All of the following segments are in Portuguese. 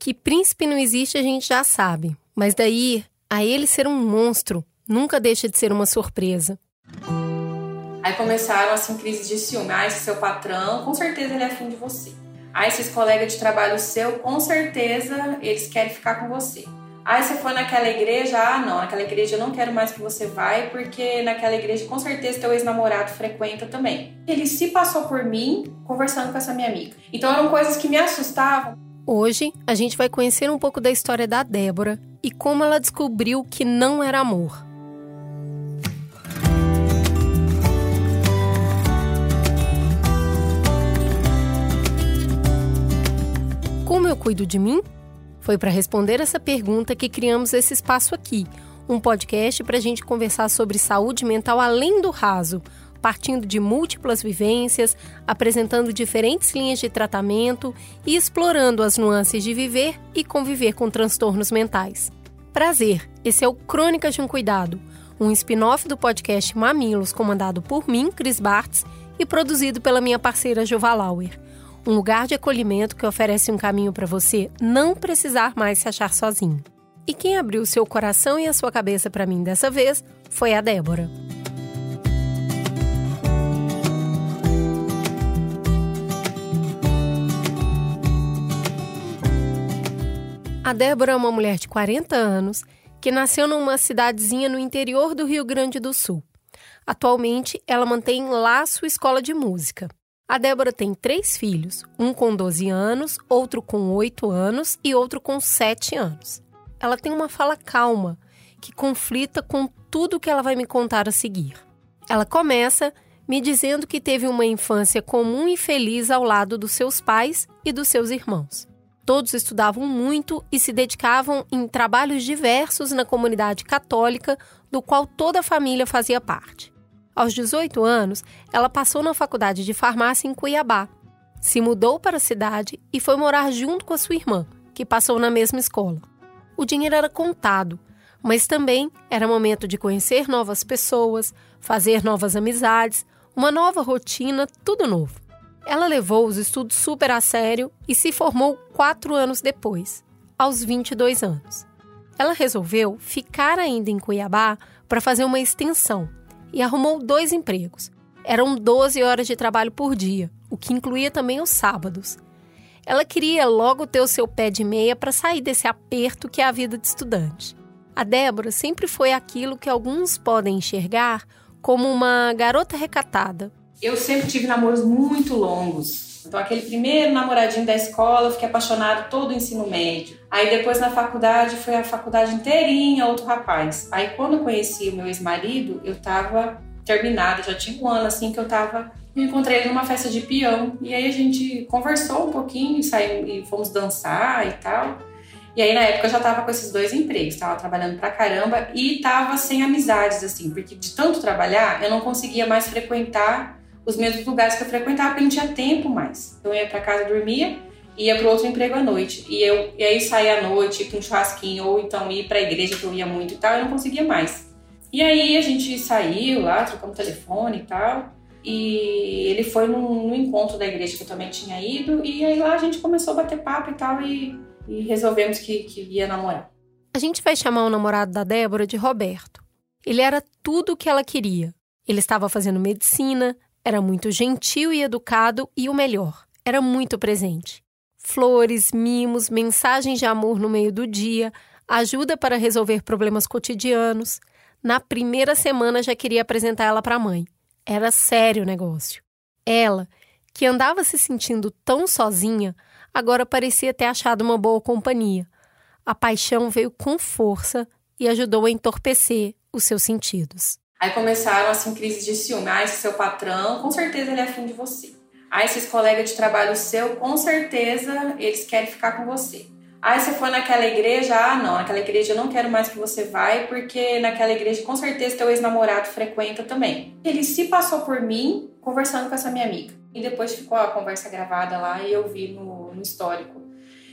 Que príncipe não existe a gente já sabe, mas daí a ele ser um monstro nunca deixa de ser uma surpresa. Aí começaram assim crises de ciúme. Ah, esse seu patrão, com certeza ele é afim de você. Ah, esses colegas de trabalho seu, com certeza eles querem ficar com você. Ah, você foi naquela igreja? Ah, não, naquela igreja eu não quero mais que você vai, porque naquela igreja com certeza teu ex-namorado frequenta também. Ele se passou por mim conversando com essa minha amiga. Então eram coisas que me assustavam. Hoje a gente vai conhecer um pouco da história da Débora e como ela descobriu que não era amor. Como eu cuido de mim? Foi para responder essa pergunta que criamos esse espaço aqui, um podcast para a gente conversar sobre saúde mental além do raso, partindo de múltiplas vivências, apresentando diferentes linhas de tratamento e explorando as nuances de viver e conviver com transtornos mentais. Prazer, esse é o Crônicas de um Cuidado, um spin-off do podcast Mamilos, comandado por mim, Cris Bartz, e produzido pela minha parceira Juva Lauer um lugar de acolhimento que oferece um caminho para você não precisar mais se achar sozinho. E quem abriu seu coração e a sua cabeça para mim dessa vez foi a Débora. A Débora é uma mulher de 40 anos que nasceu numa cidadezinha no interior do Rio Grande do Sul. Atualmente, ela mantém lá sua escola de música. A Débora tem três filhos, um com 12 anos, outro com 8 anos e outro com 7 anos. Ela tem uma fala calma, que conflita com tudo que ela vai me contar a seguir. Ela começa me dizendo que teve uma infância comum e feliz ao lado dos seus pais e dos seus irmãos. Todos estudavam muito e se dedicavam em trabalhos diversos na comunidade católica, do qual toda a família fazia parte. Aos 18 anos, ela passou na faculdade de farmácia em Cuiabá. Se mudou para a cidade e foi morar junto com a sua irmã, que passou na mesma escola. O dinheiro era contado, mas também era momento de conhecer novas pessoas, fazer novas amizades, uma nova rotina, tudo novo. Ela levou os estudos super a sério e se formou quatro anos depois, aos 22 anos. Ela resolveu ficar ainda em Cuiabá para fazer uma extensão e arrumou dois empregos. Eram 12 horas de trabalho por dia, o que incluía também os sábados. Ela queria logo ter o seu pé de meia para sair desse aperto que é a vida de estudante. A Débora sempre foi aquilo que alguns podem enxergar como uma garota recatada. Eu sempre tive namoros muito longos, então, aquele primeiro namoradinho da escola, eu fiquei apaixonado todo o ensino médio. Aí, depois na faculdade, foi a faculdade inteirinha, outro rapaz. Aí, quando eu conheci o meu ex-marido, eu tava terminada, já tinha um ano assim que eu tava. Eu encontrei ele numa festa de peão. E aí a gente conversou um pouquinho saímos, e fomos dançar e tal. E aí, na época, eu já tava com esses dois empregos, tava trabalhando pra caramba e tava sem amizades, assim, porque de tanto trabalhar, eu não conseguia mais frequentar os mesmos lugares que eu frequentava, porque não tinha tempo mais. Então eu ia para casa, dormia, ia para outro emprego à noite. E, eu, e aí saía à noite para um churrasquinho, ou então ir para a igreja que eu ia muito e tal, eu não conseguia mais. E aí a gente saiu lá, trocamos telefone e tal. E ele foi num, num, encontro da igreja que eu também tinha ido. E aí lá a gente começou a bater papo e tal. E, e resolvemos que, que ia namorar. A gente vai chamar o namorado da Débora de Roberto. Ele era tudo o que ela queria. Ele estava fazendo medicina, era muito gentil e educado e o melhor, era muito presente. Flores, mimos, mensagens de amor no meio do dia, ajuda para resolver problemas cotidianos. Na primeira semana já queria apresentar ela para a mãe. Era sério o negócio. Ela, que andava se sentindo tão sozinha, agora parecia ter achado uma boa companhia. A paixão veio com força e ajudou a entorpecer os seus sentidos. Aí começaram assim crises de ciúme. Ah, esse seu patrão, com certeza ele é afim de você. Ah, esses colegas de trabalho seu, com certeza eles querem ficar com você. Ah, você foi naquela igreja? Ah, não, naquela igreja eu não quero mais que você vai, porque naquela igreja com certeza teu ex-namorado frequenta também. Ele se passou por mim conversando com essa minha amiga. E depois ficou a conversa gravada lá e eu vi no, no histórico.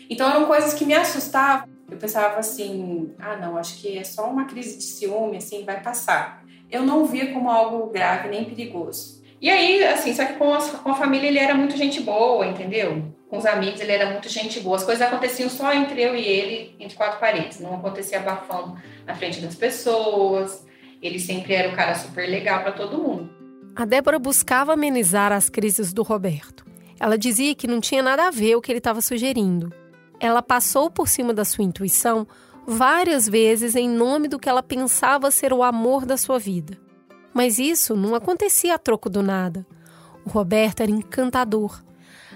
Então eram coisas que me assustavam. Eu pensava assim, ah não, acho que é só uma crise de ciúme, assim, vai passar eu não via como algo grave nem perigoso. E aí, assim, só que com a, com a família ele era muito gente boa, entendeu? Com os amigos ele era muito gente boa. As coisas aconteciam só entre eu e ele, entre quatro paredes. Não acontecia bafão na frente das pessoas. Ele sempre era um cara super legal para todo mundo. A Débora buscava amenizar as crises do Roberto. Ela dizia que não tinha nada a ver o que ele estava sugerindo. Ela passou por cima da sua intuição várias vezes em nome do que ela pensava ser o amor da sua vida. Mas isso não acontecia a troco do nada. O Roberto era encantador.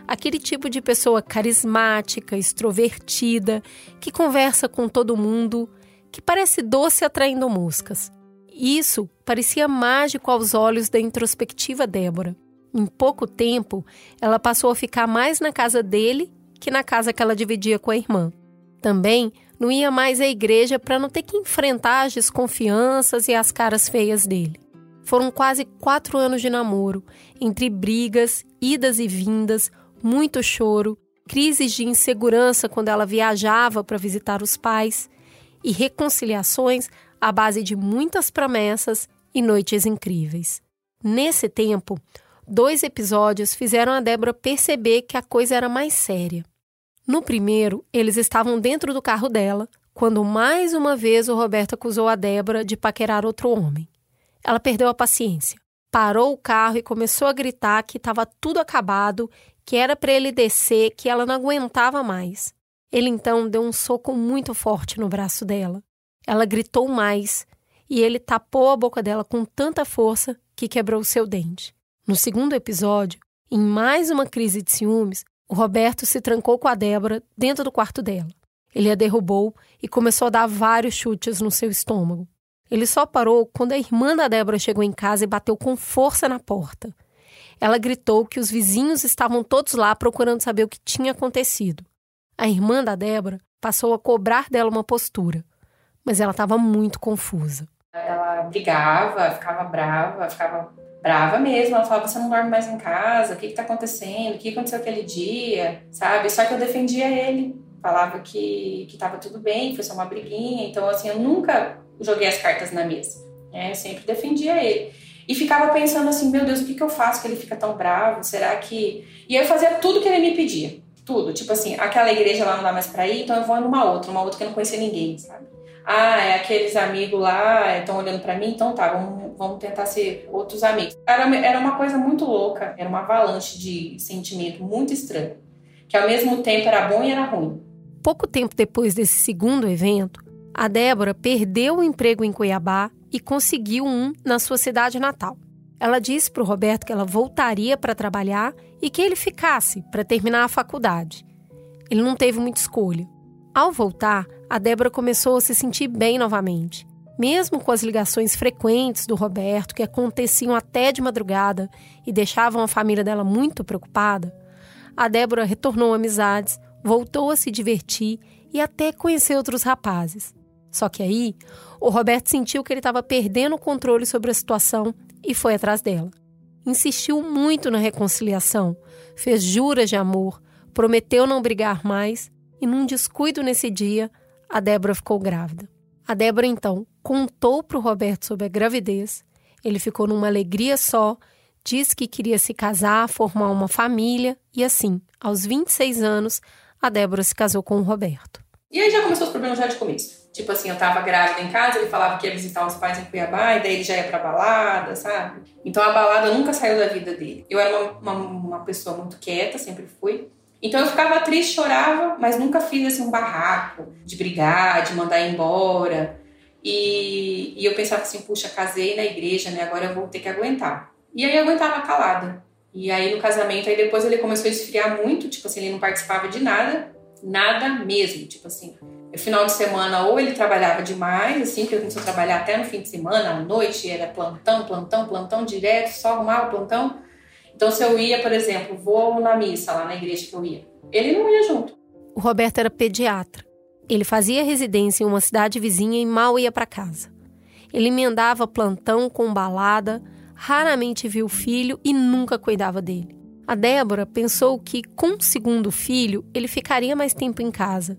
Aquele tipo de pessoa carismática, extrovertida, que conversa com todo mundo, que parece doce atraindo moscas. Isso parecia mágico aos olhos da introspectiva Débora. Em pouco tempo, ela passou a ficar mais na casa dele que na casa que ela dividia com a irmã. Também não ia mais à igreja para não ter que enfrentar as desconfianças e as caras feias dele. Foram quase quatro anos de namoro, entre brigas, idas e vindas, muito choro, crises de insegurança quando ela viajava para visitar os pais e reconciliações à base de muitas promessas e noites incríveis. Nesse tempo, dois episódios fizeram a Débora perceber que a coisa era mais séria. No primeiro, eles estavam dentro do carro dela, quando mais uma vez o Roberto acusou a Débora de paquerar outro homem. Ela perdeu a paciência. Parou o carro e começou a gritar que estava tudo acabado, que era para ele descer, que ela não aguentava mais. Ele então deu um soco muito forte no braço dela. Ela gritou mais e ele tapou a boca dela com tanta força que quebrou seu dente. No segundo episódio, em mais uma crise de ciúmes, o Roberto se trancou com a Débora dentro do quarto dela. Ele a derrubou e começou a dar vários chutes no seu estômago. Ele só parou quando a irmã da Débora chegou em casa e bateu com força na porta. Ela gritou que os vizinhos estavam todos lá procurando saber o que tinha acontecido. A irmã da Débora passou a cobrar dela uma postura, mas ela estava muito confusa. Ela brigava, ficava brava, ficava brava mesmo. Ela falava: Você não dorme mais em casa? O que está acontecendo? O que aconteceu aquele dia? Sabe? Só que eu defendia ele. Falava que estava tudo bem, foi só uma briguinha. Então, assim, eu nunca joguei as cartas na mesa. Né? Eu sempre defendia ele. E ficava pensando assim, meu Deus, o que, que eu faço que ele fica tão bravo? Será que... E eu fazia tudo que ele me pedia. Tudo. Tipo assim, aquela igreja lá não dá mais pra ir, então eu vou numa outra. Uma outra que eu não conhecia ninguém, sabe? Ah, é aqueles amigos lá estão olhando para mim, então tá, vamos, vamos tentar ser outros amigos. Era, era uma coisa muito louca, era uma avalanche de sentimento muito estranho, que ao mesmo tempo era bom e era ruim. Pouco tempo depois desse segundo evento, a Débora perdeu o emprego em Cuiabá e conseguiu um na sua cidade natal. Ela disse para o Roberto que ela voltaria para trabalhar e que ele ficasse para terminar a faculdade. Ele não teve muita escolha. Ao voltar, a Débora começou a se sentir bem novamente. Mesmo com as ligações frequentes do Roberto, que aconteciam até de madrugada e deixavam a família dela muito preocupada, a Débora retornou amizades, voltou a se divertir e até conhecer outros rapazes. Só que aí, o Roberto sentiu que ele estava perdendo o controle sobre a situação e foi atrás dela. Insistiu muito na reconciliação, fez juras de amor, prometeu não brigar mais e, num descuido nesse dia, a Débora ficou grávida. A Débora, então, contou para o Roberto sobre a gravidez. Ele ficou numa alegria só, disse que queria se casar, formar uma família e, assim, aos 26 anos, a Débora se casou com o Roberto. E aí já começou os problemas já de começo. Tipo assim, eu tava grávida em casa, ele falava que ia visitar os pais em Cuiabá, e daí ele já ia pra balada, sabe? Então a balada nunca saiu da vida dele. Eu era uma, uma, uma pessoa muito quieta, sempre fui. Então eu ficava triste, chorava, mas nunca fiz assim um barraco de brigar, de mandar embora. E, e eu pensava assim, puxa, casei na igreja, né? Agora eu vou ter que aguentar. E aí eu aguentava calada. E aí no casamento, aí depois ele começou a esfriar muito, tipo assim, ele não participava de nada, nada mesmo, tipo assim. No final de semana, ou ele trabalhava demais, assim, porque ele começou a trabalhar até no fim de semana, à noite, era plantão, plantão, plantão direto, só arrumava plantão. Então, se eu ia, por exemplo, vou na missa lá na igreja que eu ia, ele não ia junto. O Roberto era pediatra. Ele fazia residência em uma cidade vizinha e mal ia para casa. Ele emendava plantão com balada, raramente via o filho e nunca cuidava dele. A Débora pensou que, com o segundo filho, ele ficaria mais tempo em casa.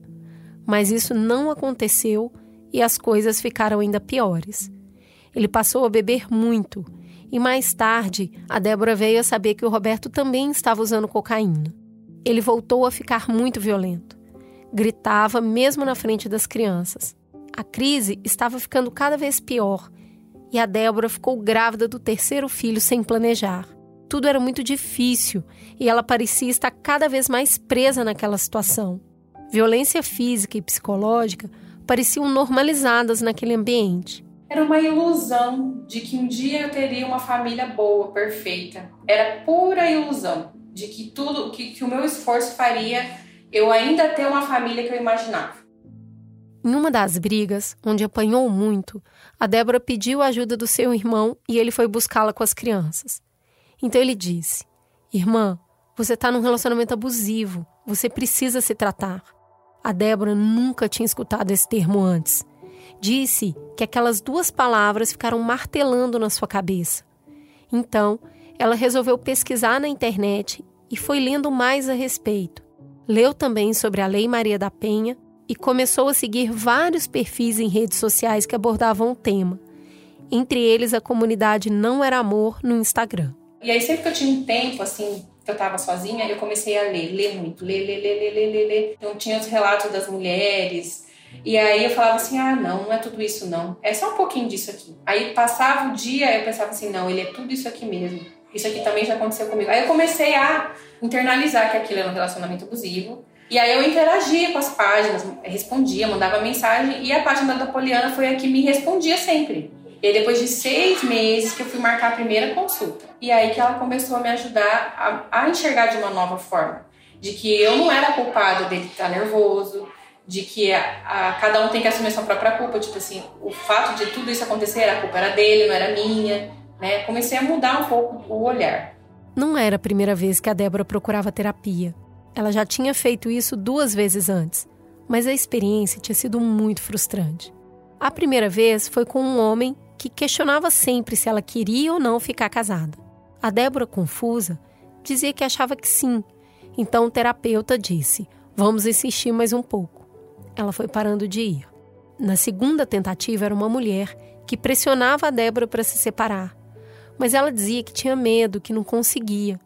Mas isso não aconteceu e as coisas ficaram ainda piores. Ele passou a beber muito E mais tarde, a Débora veio a saber que o Roberto também estava usando cocaína. Ele voltou a ficar muito violento. Gritava mesmo na frente das crianças. A crise estava ficando cada vez pior e a Débora ficou grávida do terceiro filho sem planejar. Tudo era muito difícil e ela parecia estar cada vez mais presa naquela situação. Violência física e psicológica pareciam normalizadas naquele ambiente. Era uma ilusão de que um dia eu teria uma família boa, perfeita. Era pura ilusão de que tudo, que, que o meu esforço faria eu ainda ter uma família que eu imaginava. Em uma das brigas, onde apanhou muito, a Débora pediu a ajuda do seu irmão e ele foi buscá-la com as crianças. Então ele disse: Irmã, você está num relacionamento abusivo, você precisa se tratar. A Débora nunca tinha escutado esse termo antes. Disse que aquelas duas palavras ficaram martelando na sua cabeça. Então, ela resolveu pesquisar na internet e foi lendo mais a respeito. Leu também sobre a Lei Maria da Penha e começou a seguir vários perfis em redes sociais que abordavam o tema. Entre eles, a comunidade Não Era Amor no Instagram. E aí, sempre que eu tinha um tempo, assim, que eu tava sozinha, eu comecei a ler, ler muito, ler, ler, ler, ler, ler, ler. Então tinha os relatos das mulheres. E aí eu falava assim: ah, não, não é tudo isso, não. É só um pouquinho disso aqui. Aí passava o dia, eu pensava assim: não, ele é tudo isso aqui mesmo. Isso aqui também já aconteceu comigo. Aí eu comecei a internalizar que aquilo era um relacionamento abusivo. E aí eu interagia com as páginas, respondia, mandava mensagem. E a página da Poliana foi a que me respondia sempre. E aí, depois de seis meses que eu fui marcar a primeira consulta. E aí que ela começou a me ajudar a, a enxergar de uma nova forma. De que eu não era culpada dele estar nervoso, de que a, a, cada um tem que assumir sua própria culpa. Tipo assim, o fato de tudo isso acontecer, a culpa era dele, não era minha. Né? Comecei a mudar um pouco o olhar. Não era a primeira vez que a Débora procurava terapia. Ela já tinha feito isso duas vezes antes, mas a experiência tinha sido muito frustrante. A primeira vez foi com um homem que questionava sempre se ela queria ou não ficar casada. A Débora, confusa, dizia que achava que sim. Então o terapeuta disse: Vamos insistir mais um pouco. Ela foi parando de ir. Na segunda tentativa era uma mulher que pressionava a Débora para se separar, mas ela dizia que tinha medo, que não conseguia.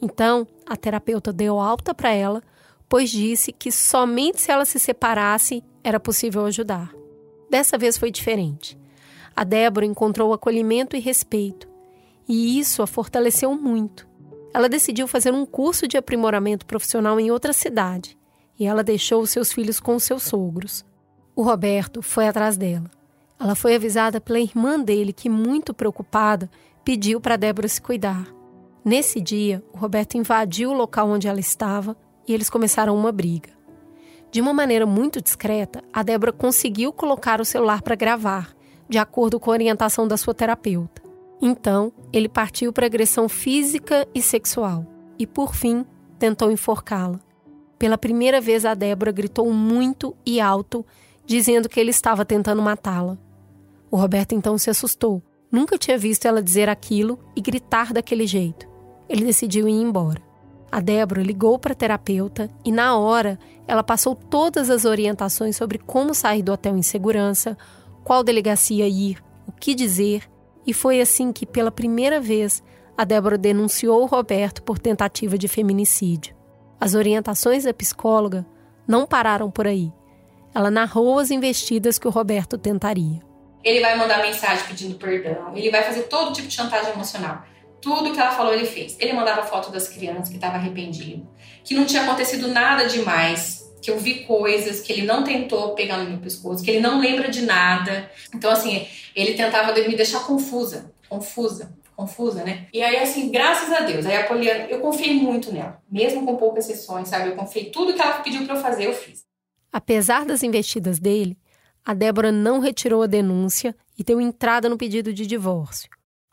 Então a terapeuta deu alta para ela, pois disse que somente se ela se separasse era possível ajudar. Dessa vez foi diferente. A Débora encontrou acolhimento e respeito, e isso a fortaleceu muito. Ela decidiu fazer um curso de aprimoramento profissional em outra cidade, e ela deixou seus filhos com seus sogros. O Roberto foi atrás dela. Ela foi avisada pela irmã dele, que, muito preocupada, pediu para Débora se cuidar. Nesse dia, o Roberto invadiu o local onde ela estava e eles começaram uma briga. De uma maneira muito discreta, a Débora conseguiu colocar o celular para gravar de acordo com a orientação da sua terapeuta. Então, ele partiu para agressão física e sexual e, por fim, tentou enforcá-la. Pela primeira vez, a Débora gritou muito e alto, dizendo que ele estava tentando matá-la. O Roberto então se assustou. Nunca tinha visto ela dizer aquilo e gritar daquele jeito. Ele decidiu ir embora. A Débora ligou para a terapeuta e, na hora, ela passou todas as orientações sobre como sair do hotel em segurança, qual delegacia ir, o que dizer, e foi assim que, pela primeira vez, a Débora denunciou o Roberto por tentativa de feminicídio. As orientações da psicóloga não pararam por aí. Ela narrou as investidas que o Roberto tentaria. Ele vai mandar mensagem pedindo perdão, ele vai fazer todo tipo de chantagem emocional. Tudo que ela falou, ele fez. Ele mandava foto das crianças que estava arrependido, que não tinha acontecido nada demais, que eu vi coisas que ele não tentou pegar no meu pescoço, que ele não lembra de nada. Então, assim, ele tentava me deixar confusa, confusa, confusa, né? E aí, assim, graças a Deus, aí a Poliana, eu confiei muito nela, mesmo com poucas sessões, sabe? Eu confiei tudo que ela pediu para eu fazer, eu fiz. Apesar das investidas dele, a Débora não retirou a denúncia e deu entrada no pedido de divórcio.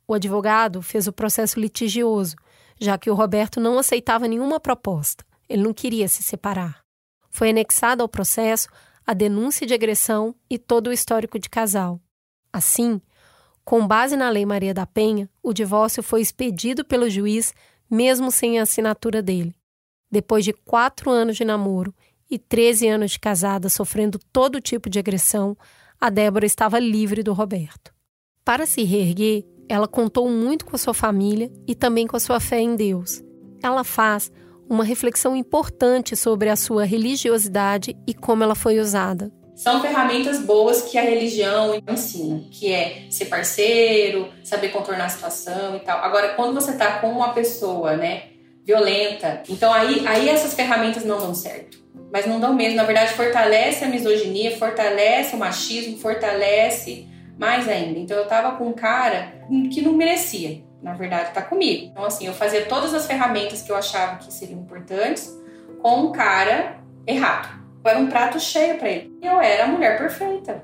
O advogado fez o processo litigioso, já que o Roberto não aceitava nenhuma proposta. Ele não queria se separar. Foi anexada ao processo a denúncia de agressão e todo o histórico de casal. Assim, com base na Lei Maria da Penha, o divórcio foi expedido pelo juiz, mesmo sem a assinatura dele. Depois de quatro anos de namoro e 13 anos de casada sofrendo todo tipo de agressão, a Débora estava livre do Roberto. Para se reerguer, ela contou muito com a sua família e também com a sua fé em Deus. Ela faz uma reflexão importante sobre a sua religiosidade e como ela foi usada. São ferramentas boas que a religião ensina, que é ser parceiro, saber contornar a situação e tal. Agora, quando você está com uma pessoa, né, violenta, então aí, aí essas ferramentas não dão certo. Mas não dão mesmo. Na verdade, fortalece a misoginia, fortalece o machismo, fortalece mais ainda. Então, eu tava com um cara que não merecia na verdade, está comigo. Então, assim, eu fazia todas as ferramentas que eu achava que seriam importantes com um cara errado. Era um prato cheio para ele. Eu era a mulher perfeita,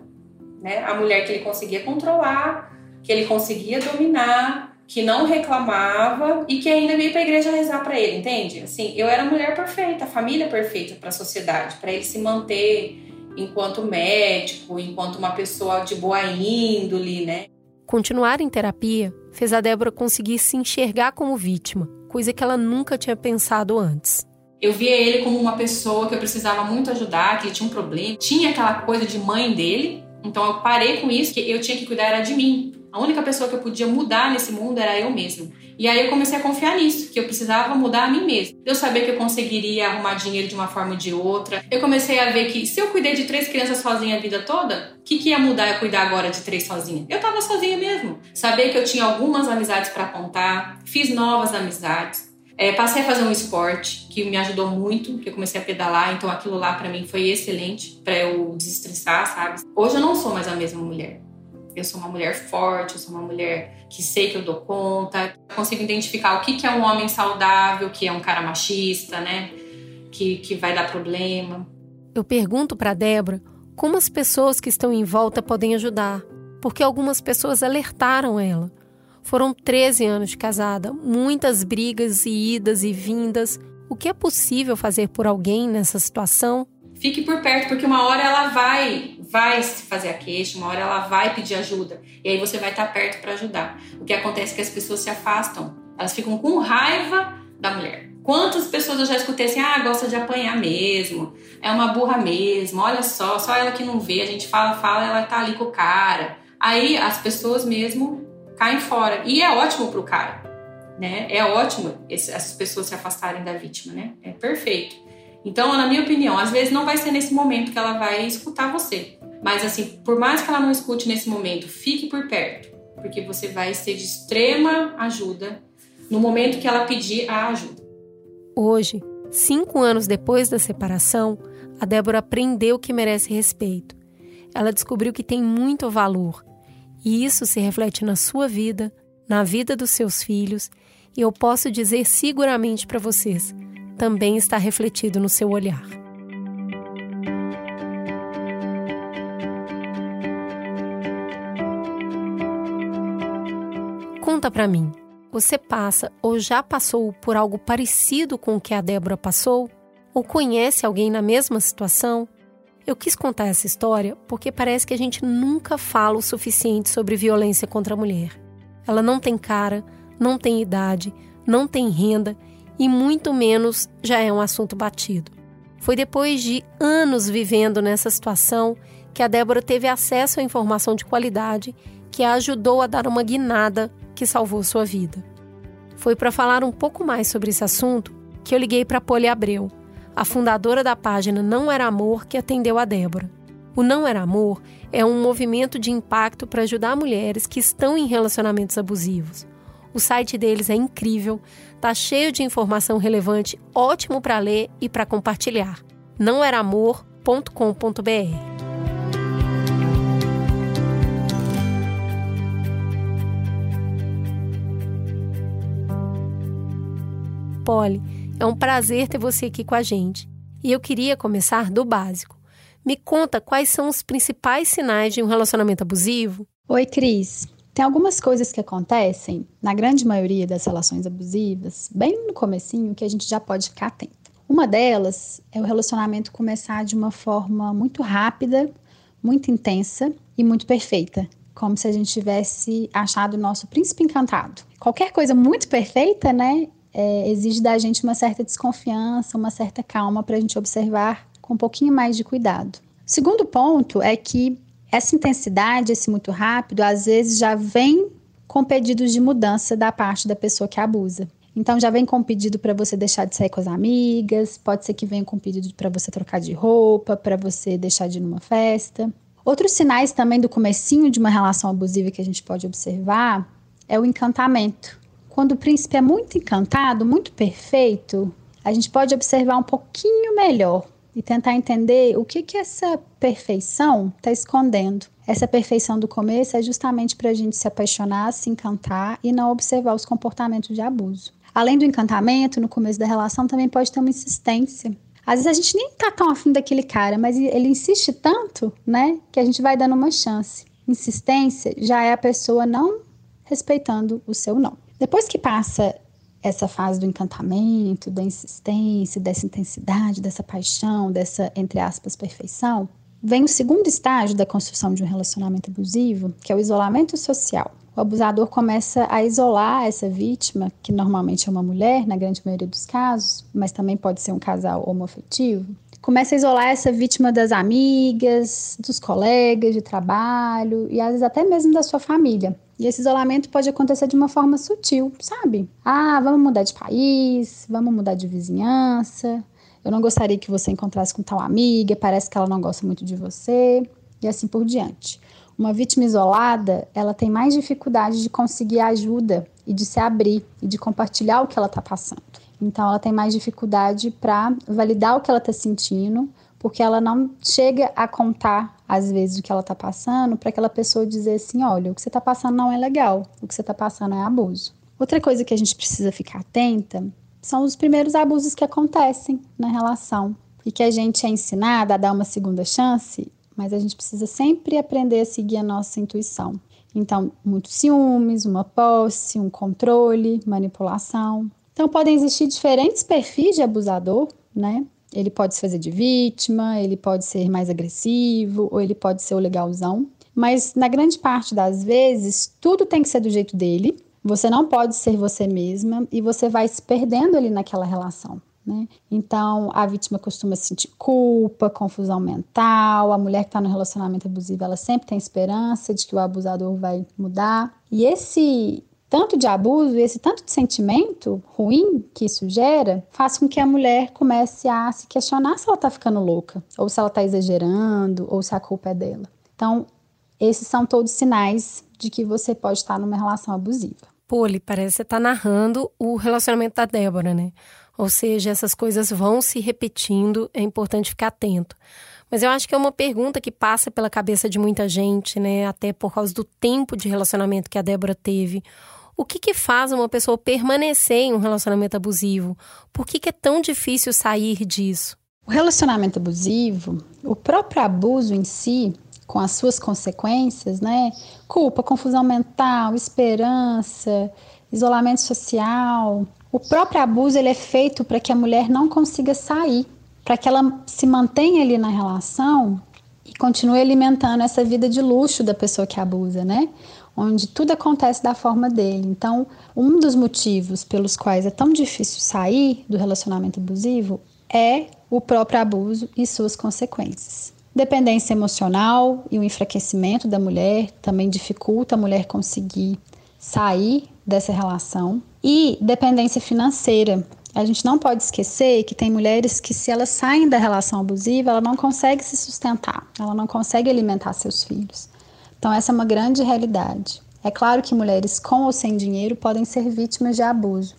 né? A mulher que ele conseguia controlar, que ele conseguia dominar, que não reclamava e que ainda veio para a igreja rezar para ele, entende? Assim, eu era a mulher perfeita, a família perfeita para a sociedade, para ele se manter enquanto médico, enquanto uma pessoa de boa índole, né? Continuar em terapia fez a Débora conseguir se enxergar como vítima, coisa que ela nunca tinha pensado antes. Eu via ele como uma pessoa que eu precisava muito ajudar, que ele tinha um problema, tinha aquela coisa de mãe dele, então eu parei com isso, que eu tinha que cuidar era de mim. A única pessoa que eu podia mudar nesse mundo era eu mesma. E aí eu comecei a confiar nisso, que eu precisava mudar a mim mesma. Eu sabia que eu conseguiria arrumar dinheiro de uma forma ou de outra. Eu comecei a ver que se eu cuidei de três crianças sozinha a vida toda, o que, que ia mudar eu cuidar agora de três sozinha? Eu tava sozinha mesmo. Saber que eu tinha algumas amizades para contar, fiz novas amizades. É, passei a fazer um esporte que me ajudou muito, que eu comecei a pedalar, então aquilo lá para mim foi excelente para eu desestressar, sabe? Hoje eu não sou mais a mesma mulher. Eu sou uma mulher forte, eu sou uma mulher que sei que eu dou conta. Eu consigo identificar o que, que é um homem saudável, que é um cara machista, né? Que, que vai dar problema. Eu pergunto para Débora como as pessoas que estão em volta podem ajudar, porque algumas pessoas alertaram ela. Foram 13 anos de casada, muitas brigas e idas e vindas. O que é possível fazer por alguém nessa situação? fique por perto, porque uma hora ela vai vai fazer a queixa, uma hora ela vai pedir ajuda. E aí você vai estar perto para ajudar. O que acontece é que as pessoas se afastam. Elas ficam com raiva da mulher. Quantas pessoas eu já escutei assim, ah, gosta de apanhar mesmo, é uma burra mesmo, olha só, só ela que não vê, a gente fala, fala, ela tá ali com o cara. Aí as pessoas mesmo caem fora. E é ótimo pro cara, né? É ótimo essas pessoas se afastarem da vítima, né? É perfeito. Então, na minha opinião, às vezes não vai ser nesse momento que ela vai escutar você. Mas assim, por mais que ela não escute nesse momento, fique por perto, porque você vai ser de extrema ajuda no momento que ela pedir a ajuda. Hoje, cinco anos depois da separação, a Débora aprendeu que merece respeito. Ela descobriu que tem muito valor e isso se reflete na sua vida, na vida dos seus filhos, e eu posso dizer seguramente para vocês também está refletido no seu olhar. Conta para mim, você passa ou já passou por algo parecido com o que a Débora passou? Ou conhece alguém na mesma situação? Eu quis contar essa história porque parece que a gente nunca fala o suficiente sobre violência contra a mulher. Ela não tem cara, não tem idade, não tem renda e muito menos já é um assunto batido. Foi depois de anos vivendo nessa situação que a Débora teve acesso à informação de qualidade que a ajudou a dar uma guinada que salvou sua vida. Foi para falar um pouco mais sobre esse assunto que eu liguei para Poli Abreu, a fundadora da página Não Era Amor, que atendeu a Débora. O Não Era Amor é um movimento de impacto para ajudar mulheres que estão em relacionamentos abusivos. O site deles é incrível, tá cheio de informação relevante, ótimo para ler e para compartilhar. nãoeramor.com.br. Polly, é um prazer ter você aqui com a gente. E eu queria começar do básico. Me conta quais são os principais sinais de um relacionamento abusivo? Oi, Cris. Tem algumas coisas que acontecem, na grande maioria das relações abusivas, bem no comecinho, que a gente já pode ficar atento. Uma delas é o relacionamento começar de uma forma muito rápida, muito intensa e muito perfeita, como se a gente tivesse achado o nosso príncipe encantado. Qualquer coisa muito perfeita, né, é, exige da gente uma certa desconfiança, uma certa calma para a gente observar com um pouquinho mais de cuidado. O segundo ponto é que essa intensidade, esse muito rápido, às vezes já vem com pedidos de mudança da parte da pessoa que abusa. Então já vem com pedido para você deixar de sair com as amigas, pode ser que venha com pedido para você trocar de roupa, para você deixar de ir numa festa. Outros sinais também do comecinho de uma relação abusiva que a gente pode observar é o encantamento. Quando o príncipe é muito encantado, muito perfeito, a gente pode observar um pouquinho melhor e tentar entender o que que essa perfeição está escondendo. Essa perfeição do começo é justamente para a gente se apaixonar, se encantar e não observar os comportamentos de abuso. Além do encantamento, no começo da relação também pode ter uma insistência. Às vezes a gente nem tá tão afim daquele cara, mas ele insiste tanto, né, que a gente vai dando uma chance. Insistência já é a pessoa não respeitando o seu não. Depois que passa essa fase do encantamento, da insistência, dessa intensidade, dessa paixão, dessa, entre aspas, perfeição, vem o segundo estágio da construção de um relacionamento abusivo, que é o isolamento social o abusador começa a isolar essa vítima, que normalmente é uma mulher, na grande maioria dos casos, mas também pode ser um casal homoafetivo. Começa a isolar essa vítima das amigas, dos colegas de trabalho e às vezes até mesmo da sua família. E esse isolamento pode acontecer de uma forma sutil, sabe? Ah, vamos mudar de país, vamos mudar de vizinhança. Eu não gostaria que você encontrasse com tal amiga, parece que ela não gosta muito de você, e assim por diante. Uma vítima isolada, ela tem mais dificuldade de conseguir ajuda e de se abrir e de compartilhar o que ela está passando. Então, ela tem mais dificuldade para validar o que ela está sentindo, porque ela não chega a contar, às vezes, o que ela está passando para aquela pessoa dizer assim: olha, o que você está passando não é legal, o que você está passando é abuso. Outra coisa que a gente precisa ficar atenta são os primeiros abusos que acontecem na relação e que a gente é ensinada a dar uma segunda chance mas a gente precisa sempre aprender a seguir a nossa intuição. Então, muitos ciúmes, uma posse, um controle, manipulação. Então, podem existir diferentes perfis de abusador, né? Ele pode se fazer de vítima, ele pode ser mais agressivo, ou ele pode ser o legalzão. Mas, na grande parte das vezes, tudo tem que ser do jeito dele. Você não pode ser você mesma e você vai se perdendo ali naquela relação. Né? Então, a vítima costuma sentir culpa, confusão mental. A mulher que está no relacionamento abusivo, ela sempre tem esperança de que o abusador vai mudar. E esse tanto de abuso, esse tanto de sentimento ruim que isso gera, faz com que a mulher comece a se questionar se ela está ficando louca, ou se ela está exagerando, ou se a culpa é dela. Então, esses são todos sinais de que você pode estar numa relação abusiva. Poli, parece que você está narrando o relacionamento da Débora, né? Ou seja, essas coisas vão se repetindo, é importante ficar atento. Mas eu acho que é uma pergunta que passa pela cabeça de muita gente, né? Até por causa do tempo de relacionamento que a Débora teve. O que, que faz uma pessoa permanecer em um relacionamento abusivo? Por que, que é tão difícil sair disso? O relacionamento abusivo, o próprio abuso em si, com as suas consequências, né? Culpa, confusão mental, esperança, isolamento social, o próprio abuso ele é feito para que a mulher não consiga sair, para que ela se mantenha ali na relação e continue alimentando essa vida de luxo da pessoa que abusa, né? Onde tudo acontece da forma dele. Então, um dos motivos pelos quais é tão difícil sair do relacionamento abusivo é o próprio abuso e suas consequências. Dependência emocional e o enfraquecimento da mulher também dificulta a mulher conseguir sair dessa relação. E dependência financeira. A gente não pode esquecer que tem mulheres que, se elas saem da relação abusiva, ela não consegue se sustentar, ela não consegue alimentar seus filhos. Então, essa é uma grande realidade. É claro que mulheres com ou sem dinheiro podem ser vítimas de abuso,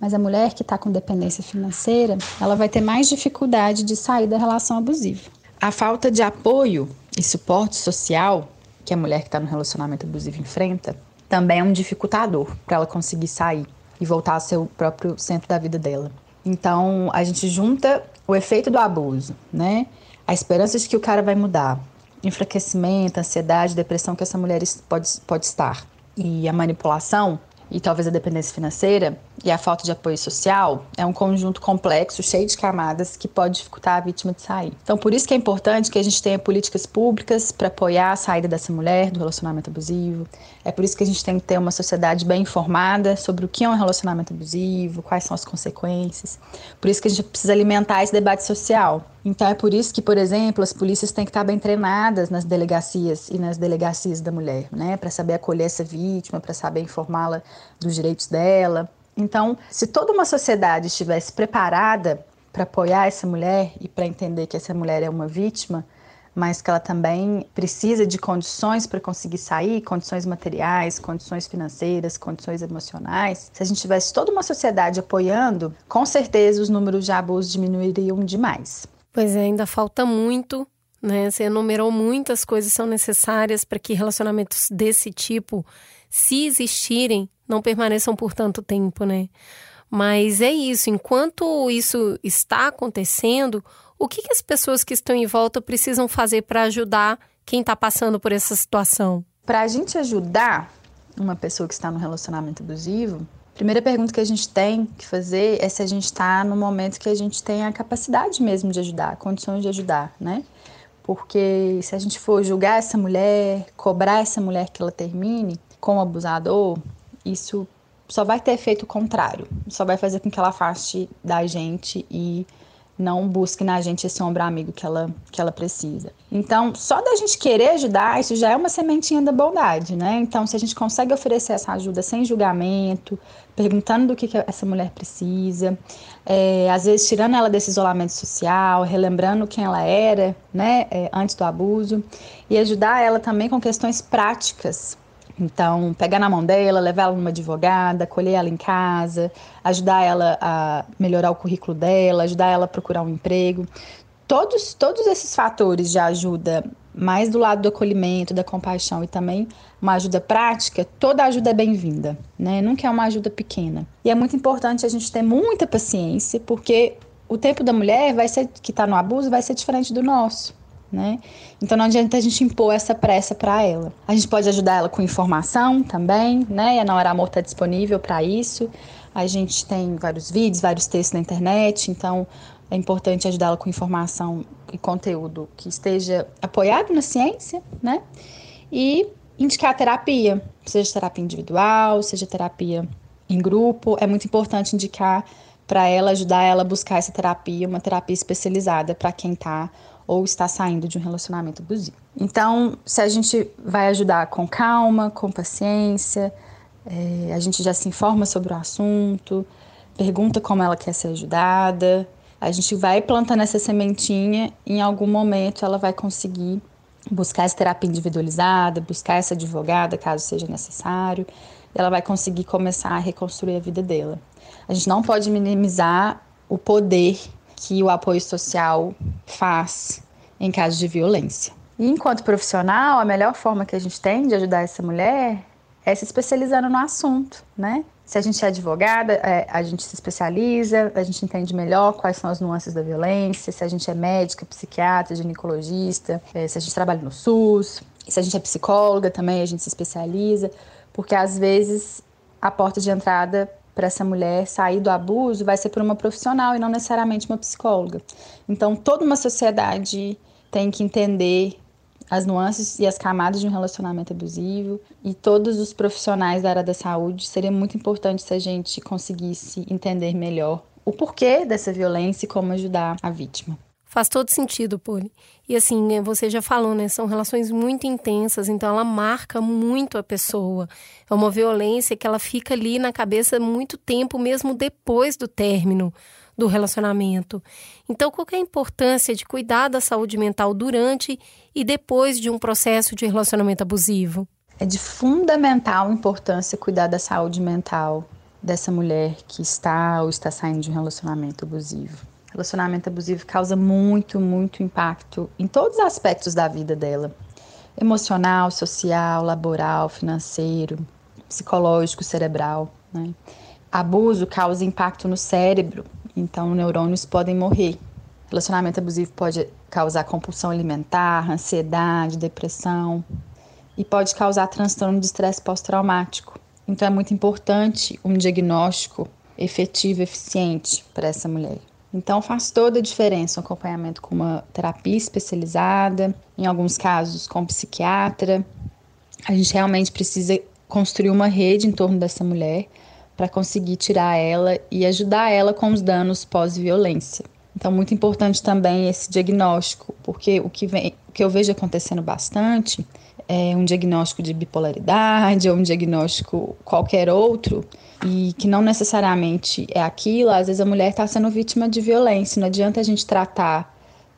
mas a mulher que está com dependência financeira, ela vai ter mais dificuldade de sair da relação abusiva. A falta de apoio e suporte social que a mulher que está no relacionamento abusivo enfrenta também é um dificultador para ela conseguir sair e voltar a ser o próprio centro da vida dela. Então, a gente junta o efeito do abuso, né? A esperança de que o cara vai mudar, enfraquecimento, ansiedade, depressão que essa mulher pode, pode estar, e a manipulação e talvez a dependência financeira, e a falta de apoio social é um conjunto complexo, cheio de camadas, que pode dificultar a vítima de sair. Então, por isso que é importante que a gente tenha políticas públicas para apoiar a saída dessa mulher do relacionamento abusivo. É por isso que a gente tem que ter uma sociedade bem informada sobre o que é um relacionamento abusivo, quais são as consequências. Por isso que a gente precisa alimentar esse debate social. Então, é por isso que, por exemplo, as polícias têm que estar bem treinadas nas delegacias e nas delegacias da mulher, né, para saber acolher essa vítima, para saber informá-la dos direitos dela. Então, se toda uma sociedade estivesse preparada para apoiar essa mulher e para entender que essa mulher é uma vítima, mas que ela também precisa de condições para conseguir sair, condições materiais, condições financeiras, condições emocionais. Se a gente tivesse toda uma sociedade apoiando, com certeza os números de abuso diminuiriam demais. Pois é, ainda falta muito, né? Você enumerou muitas coisas que são necessárias para que relacionamentos desse tipo, se existirem, não permaneçam por tanto tempo, né? Mas é isso, enquanto isso está acontecendo, o que, que as pessoas que estão em volta precisam fazer para ajudar quem está passando por essa situação? Para a gente ajudar uma pessoa que está no relacionamento abusivo, a primeira pergunta que a gente tem que fazer é se a gente está no momento que a gente tem a capacidade mesmo de ajudar, condições de ajudar, né? Porque se a gente for julgar essa mulher, cobrar essa mulher que ela termine com o abusador, isso só vai ter efeito contrário, só vai fazer com que ela afaste da gente e não busque na gente esse ombro amigo que ela, que ela precisa. Então, só da gente querer ajudar, isso já é uma sementinha da bondade, né? Então, se a gente consegue oferecer essa ajuda sem julgamento, perguntando do que, que essa mulher precisa, é, às vezes tirando ela desse isolamento social, relembrando quem ela era, né, é, antes do abuso, e ajudar ela também com questões práticas então, pegar na mão dela, levar ela numa advogada, acolher ela em casa, ajudar ela a melhorar o currículo dela, ajudar ela a procurar um emprego. Todos, todos esses fatores de ajuda, mais do lado do acolhimento, da compaixão e também uma ajuda prática, toda ajuda é bem-vinda, né? Nunca é uma ajuda pequena. E é muito importante a gente ter muita paciência, porque o tempo da mulher vai ser que está no abuso vai ser diferente do nosso né? Então não adianta a gente impor essa pressa para ela. A gente pode ajudar ela com informação também, né? E a Não Era Amor está disponível para isso. A gente tem vários vídeos, vários textos na internet, então é importante ajudá-la com informação e conteúdo que esteja apoiado na ciência, né? E indicar terapia, seja terapia individual, seja terapia em grupo. É muito importante indicar para ela, ajudar ela a buscar essa terapia, uma terapia especializada para quem está ou está saindo de um relacionamento abusivo. Então, se a gente vai ajudar com calma, com paciência, é, a gente já se informa sobre o assunto, pergunta como ela quer ser ajudada, a gente vai plantando essa sementinha em algum momento ela vai conseguir buscar essa terapia individualizada, buscar essa advogada caso seja necessário, ela vai conseguir começar a reconstruir a vida dela. A gente não pode minimizar o poder que o apoio social faz em casos de violência. E enquanto profissional, a melhor forma que a gente tem de ajudar essa mulher é se especializando no assunto, né? Se a gente é advogada, é, a gente se especializa, a gente entende melhor quais são as nuances da violência. Se a gente é médica, psiquiatra, ginecologista, é, se a gente trabalha no SUS, se a gente é psicóloga também, a gente se especializa, porque às vezes a porta de entrada para essa mulher sair do abuso vai ser por uma profissional e não necessariamente uma psicóloga. Então, toda uma sociedade tem que entender as nuances e as camadas de um relacionamento abusivo e todos os profissionais da área da saúde seria muito importante se a gente conseguisse entender melhor o porquê dessa violência e como ajudar a vítima. Faz todo sentido, Poli. E assim, né, você já falou, né? São relações muito intensas, então ela marca muito a pessoa. É uma violência que ela fica ali na cabeça muito tempo, mesmo depois do término do relacionamento. Então, qual é a importância de cuidar da saúde mental durante e depois de um processo de relacionamento abusivo? É de fundamental importância cuidar da saúde mental dessa mulher que está ou está saindo de um relacionamento abusivo. Relacionamento abusivo causa muito, muito impacto em todos os aspectos da vida dela: emocional, social, laboral, financeiro, psicológico, cerebral. Né? Abuso causa impacto no cérebro, então neurônios podem morrer. Relacionamento abusivo pode causar compulsão alimentar, ansiedade, depressão e pode causar transtorno de estresse pós-traumático. Então é muito importante um diagnóstico efetivo, eficiente para essa mulher. Então faz toda a diferença o acompanhamento com uma terapia especializada, em alguns casos com um psiquiatra. A gente realmente precisa construir uma rede em torno dessa mulher para conseguir tirar ela e ajudar ela com os danos pós-violência. Então, muito importante também esse diagnóstico, porque o que, vem, o que eu vejo acontecendo bastante é um diagnóstico de bipolaridade ou um diagnóstico qualquer outro, e que não necessariamente é aquilo, às vezes a mulher está sendo vítima de violência. Não adianta a gente tratar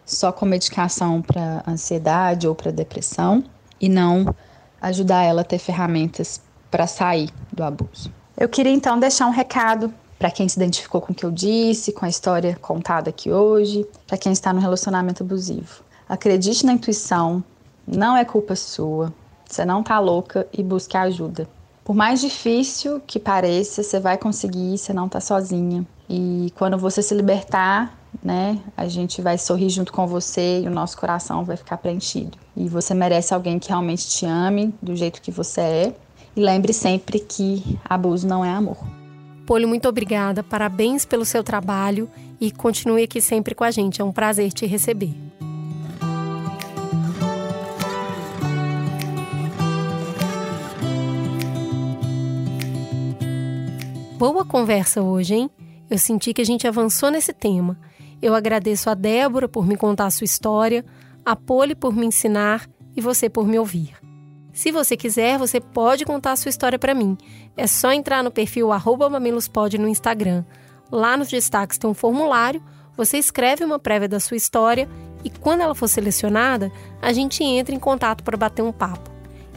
só com medicação para ansiedade ou para depressão e não ajudar ela a ter ferramentas para sair do abuso. Eu queria então deixar um recado para quem se identificou com o que eu disse, com a história contada aqui hoje, para quem está no relacionamento abusivo. Acredite na intuição, não é culpa sua, você não está louca e busque ajuda. Por mais difícil que pareça, você vai conseguir, você não está sozinha. E quando você se libertar, né, a gente vai sorrir junto com você e o nosso coração vai ficar preenchido. E você merece alguém que realmente te ame do jeito que você é e lembre sempre que abuso não é amor. Poli, muito obrigada, parabéns pelo seu trabalho e continue aqui sempre com a gente. É um prazer te receber. Boa conversa hoje, hein? Eu senti que a gente avançou nesse tema. Eu agradeço a Débora por me contar a sua história, a Poli por me ensinar e você por me ouvir. Se você quiser, você pode contar a sua história para mim. É só entrar no perfil mamilospod no Instagram. Lá nos destaques tem um formulário, você escreve uma prévia da sua história e quando ela for selecionada, a gente entra em contato para bater um papo.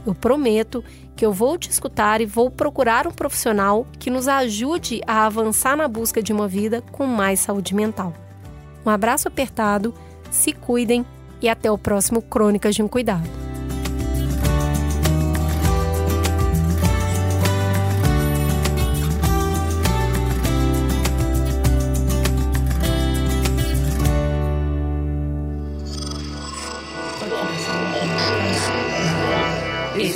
Eu prometo que eu vou te escutar e vou procurar um profissional que nos ajude a avançar na busca de uma vida com mais saúde mental. Um abraço apertado, se cuidem e até o próximo Crônicas de um Cuidado.